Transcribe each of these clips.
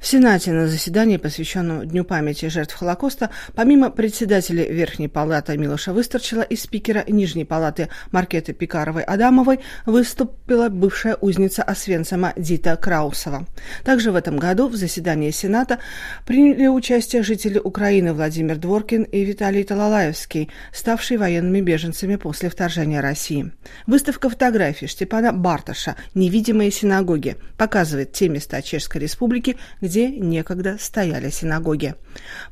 В Сенате на заседании, посвященном Дню памяти жертв Холокоста, помимо председателя Верхней палаты Милоша Высторчила и спикера Нижней палаты Маркеты Пикаровой-Адамовой выступила бывшая узница Освенцима Дита Краусова. Также в этом году в заседании Сената приняли участие жители Украины Владимир Дворкин и Виталий Талалаевский, ставшие военными беженцами после вторжения России. Выставка фотографий Штепана Барташа «Невидимые синагоги» показывает те места Чешской Республики, где где некогда стояли синагоги.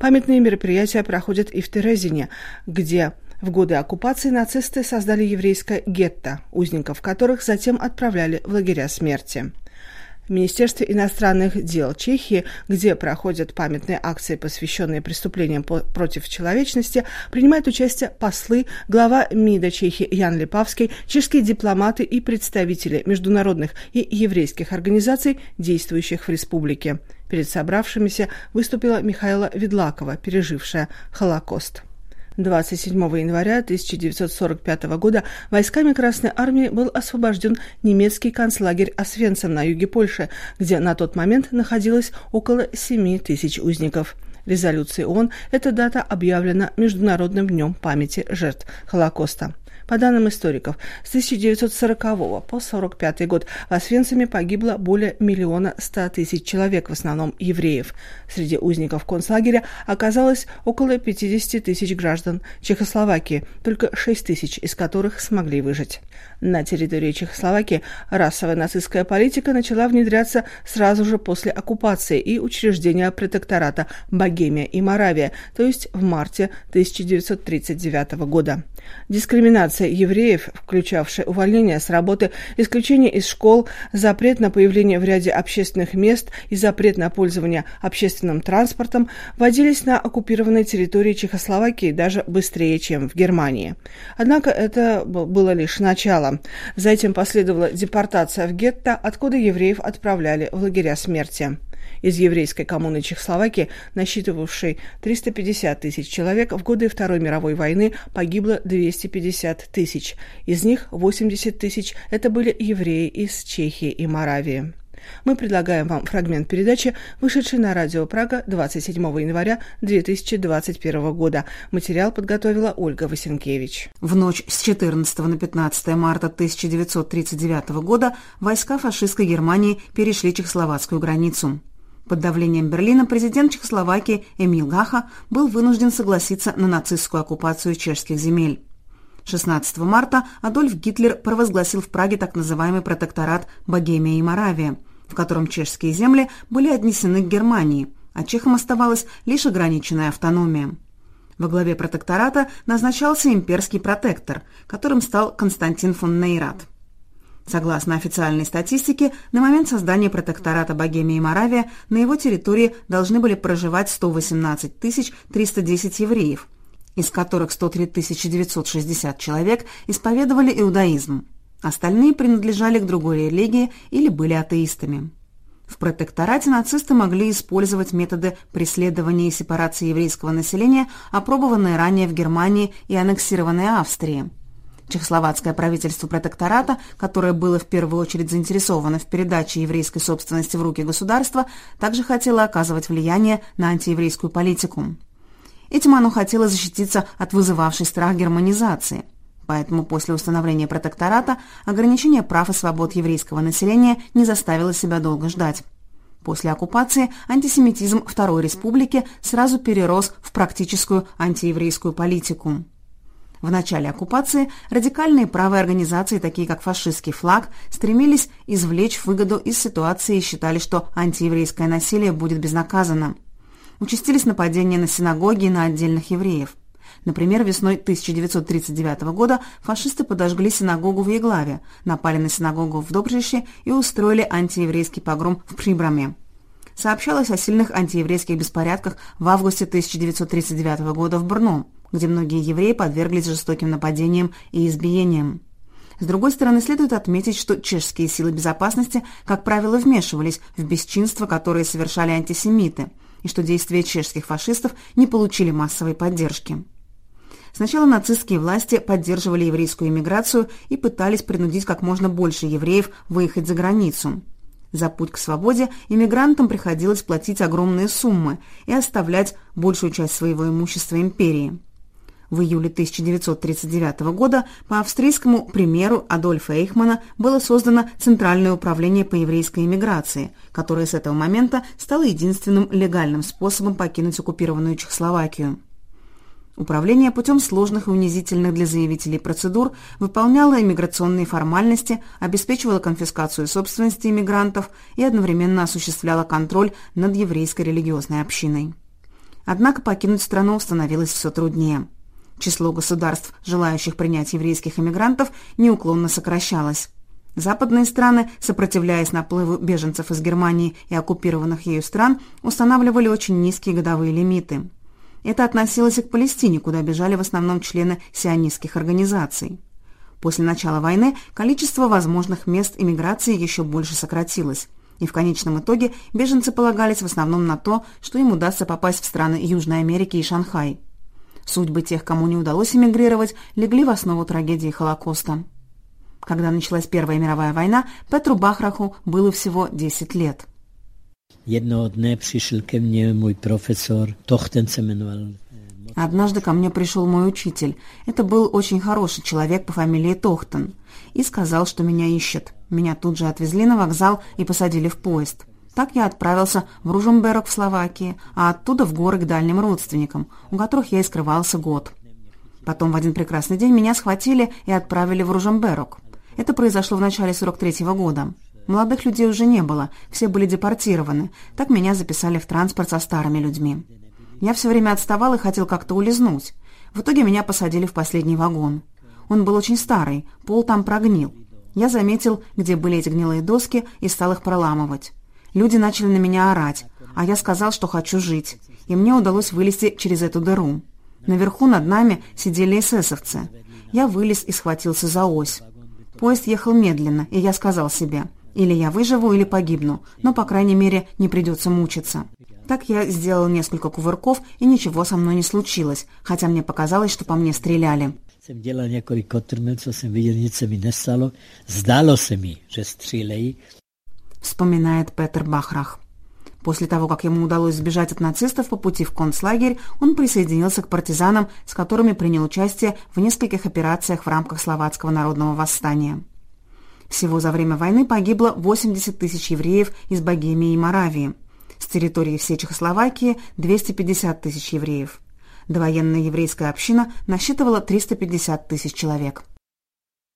Памятные мероприятия проходят и в Терезине, где в годы оккупации нацисты создали еврейское гетто, узников которых затем отправляли в лагеря смерти. В Министерстве иностранных дел Чехии, где проходят памятные акции, посвященные преступлениям против человечности, принимают участие послы, глава МИДа Чехии Ян Липавский, чешские дипломаты и представители международных и еврейских организаций, действующих в республике. Перед собравшимися выступила Михаила Ведлакова, пережившая Холокост. 27 января 1945 года войсками Красной Армии был освобожден немецкий концлагерь Освенцим на юге Польши, где на тот момент находилось около 7 тысяч узников. Резолюцией ООН эта дата объявлена Международным днем памяти жертв Холокоста. По данным историков, с 1940 по 1945 год в Освенциме погибло более миллиона ста тысяч человек, в основном евреев. Среди узников концлагеря оказалось около 50 тысяч граждан Чехословакии, только 6 тысяч из которых смогли выжить. На территории Чехословакии расовая нацистская политика начала внедряться сразу же после оккупации и учреждения протектората Богемия и Моравия, то есть в марте 1939 года. Дискриминация евреев, включавшая увольнение с работы, исключение из школ, запрет на появление в ряде общественных мест и запрет на пользование общественным транспортом вводились на оккупированной территории Чехословакии даже быстрее, чем в Германии. Однако это было лишь начало. За этим последовала депортация в гетто, откуда евреев отправляли в лагеря смерти. Из еврейской коммуны Чехословакии, насчитывавшей 350 тысяч человек, в годы Второй мировой войны погибло 250 тысяч. Из них 80 тысяч – это были евреи из Чехии и Моравии. Мы предлагаем вам фрагмент передачи, вышедший на радио Прага 27 января 2021 года. Материал подготовила Ольга Васенкевич. В ночь с 14 на 15 марта 1939 года войска фашистской Германии перешли чехословацкую границу. Под давлением Берлина президент Чехословакии Эмил Гаха был вынужден согласиться на нацистскую оккупацию чешских земель. 16 марта Адольф Гитлер провозгласил в Праге так называемый протекторат Богемия и Моравия, в котором чешские земли были отнесены к Германии, а чехам оставалась лишь ограниченная автономия. Во главе протектората назначался имперский протектор, которым стал Константин фон Нейрат. Согласно официальной статистике, на момент создания протектората Богемия и Моравия на его территории должны были проживать 118 310 евреев, из которых 103 960 человек исповедовали иудаизм. Остальные принадлежали к другой религии или были атеистами. В протекторате нацисты могли использовать методы преследования и сепарации еврейского населения, опробованные ранее в Германии и аннексированные Австрии – Чехословацкое правительство протектората, которое было в первую очередь заинтересовано в передаче еврейской собственности в руки государства, также хотело оказывать влияние на антиеврейскую политику. Этим оно хотело защититься от вызывавшей страх германизации. Поэтому после установления протектората ограничение прав и свобод еврейского населения не заставило себя долго ждать. После оккупации антисемитизм Второй Республики сразу перерос в практическую антиеврейскую политику. В начале оккупации радикальные правые организации, такие как фашистский флаг, стремились извлечь выгоду из ситуации и считали, что антиеврейское насилие будет безнаказанно. Участились нападения на синагоги и на отдельных евреев. Например, весной 1939 года фашисты подожгли синагогу в Еглаве, напали на синагогу в Добрыще и устроили антиеврейский погром в Прибраме. Сообщалось о сильных антиеврейских беспорядках в августе 1939 года в Брно где многие евреи подверглись жестоким нападениям и избиениям. С другой стороны, следует отметить, что чешские силы безопасности, как правило, вмешивались в бесчинства, которые совершали антисемиты, и что действия чешских фашистов не получили массовой поддержки. Сначала нацистские власти поддерживали еврейскую иммиграцию и пытались принудить как можно больше евреев выехать за границу. За путь к свободе иммигрантам приходилось платить огромные суммы и оставлять большую часть своего имущества империи. В июле 1939 года по австрийскому примеру Адольфа Эйхмана было создано Центральное управление по еврейской иммиграции, которое с этого момента стало единственным легальным способом покинуть оккупированную Чехословакию. Управление путем сложных и унизительных для заявителей процедур выполняло иммиграционные формальности, обеспечивало конфискацию собственности иммигрантов и одновременно осуществляло контроль над еврейской религиозной общиной. Однако покинуть страну становилось все труднее. Число государств, желающих принять еврейских иммигрантов, неуклонно сокращалось. Западные страны, сопротивляясь наплыву беженцев из Германии и оккупированных ею стран, устанавливали очень низкие годовые лимиты – это относилось и к Палестине, куда бежали в основном члены сионистских организаций. После начала войны количество возможных мест иммиграции еще больше сократилось, и в конечном итоге беженцы полагались в основном на то, что им удастся попасть в страны Южной Америки и Шанхай. Судьбы тех, кому не удалось эмигрировать, легли в основу трагедии Холокоста. Когда началась Первая мировая война, Петру Бахраху было всего 10 лет – přišel ke mně můj profesor, Tochten se jmenoval. Однажды ко мне пришел мой учитель. Это был очень хороший человек по фамилии Тохтен. И сказал, что меня ищет. Меня тут же отвезли на вокзал и посадили в поезд. Так я отправился в Ружемберг в Словакии, а оттуда в горы к дальним родственникам, у которых я и скрывался год. Потом в один прекрасный день меня схватили и отправили в Ружемберг. Это произошло в начале 43 -го года. Молодых людей уже не было, все были депортированы. Так меня записали в транспорт со старыми людьми. Я все время отставал и хотел как-то улизнуть. В итоге меня посадили в последний вагон. Он был очень старый, пол там прогнил. Я заметил, где были эти гнилые доски, и стал их проламывать. Люди начали на меня орать, а я сказал, что хочу жить, и мне удалось вылезти через эту дыру. Наверху над нами сидели эсэсовцы. Я вылез и схватился за ось. Поезд ехал медленно, и я сказал себе, или я выживу, или погибну, но, по крайней мере, не придется мучиться. Так я сделал несколько кувырков, и ничего со мной не случилось, хотя мне показалось, что по мне стреляли. Jsem dělal několik kotrmel, co jsem viděl, nic se mi nestalo. Zdálo se mi, že střílejí. Вспоминает Петер Бахрах. После того, как ему удалось сбежать от нацистов по пути в концлагерь, он присоединился к партизанам, с которыми принял участие в нескольких операциях в рамках Словацкого народного восстания. Всего за время войны погибло 80 тысяч евреев из Богемии и Моравии. С территории всей Чехословакии 250 тысяч евреев. Довоенная еврейская община насчитывала 350 тысяч человек.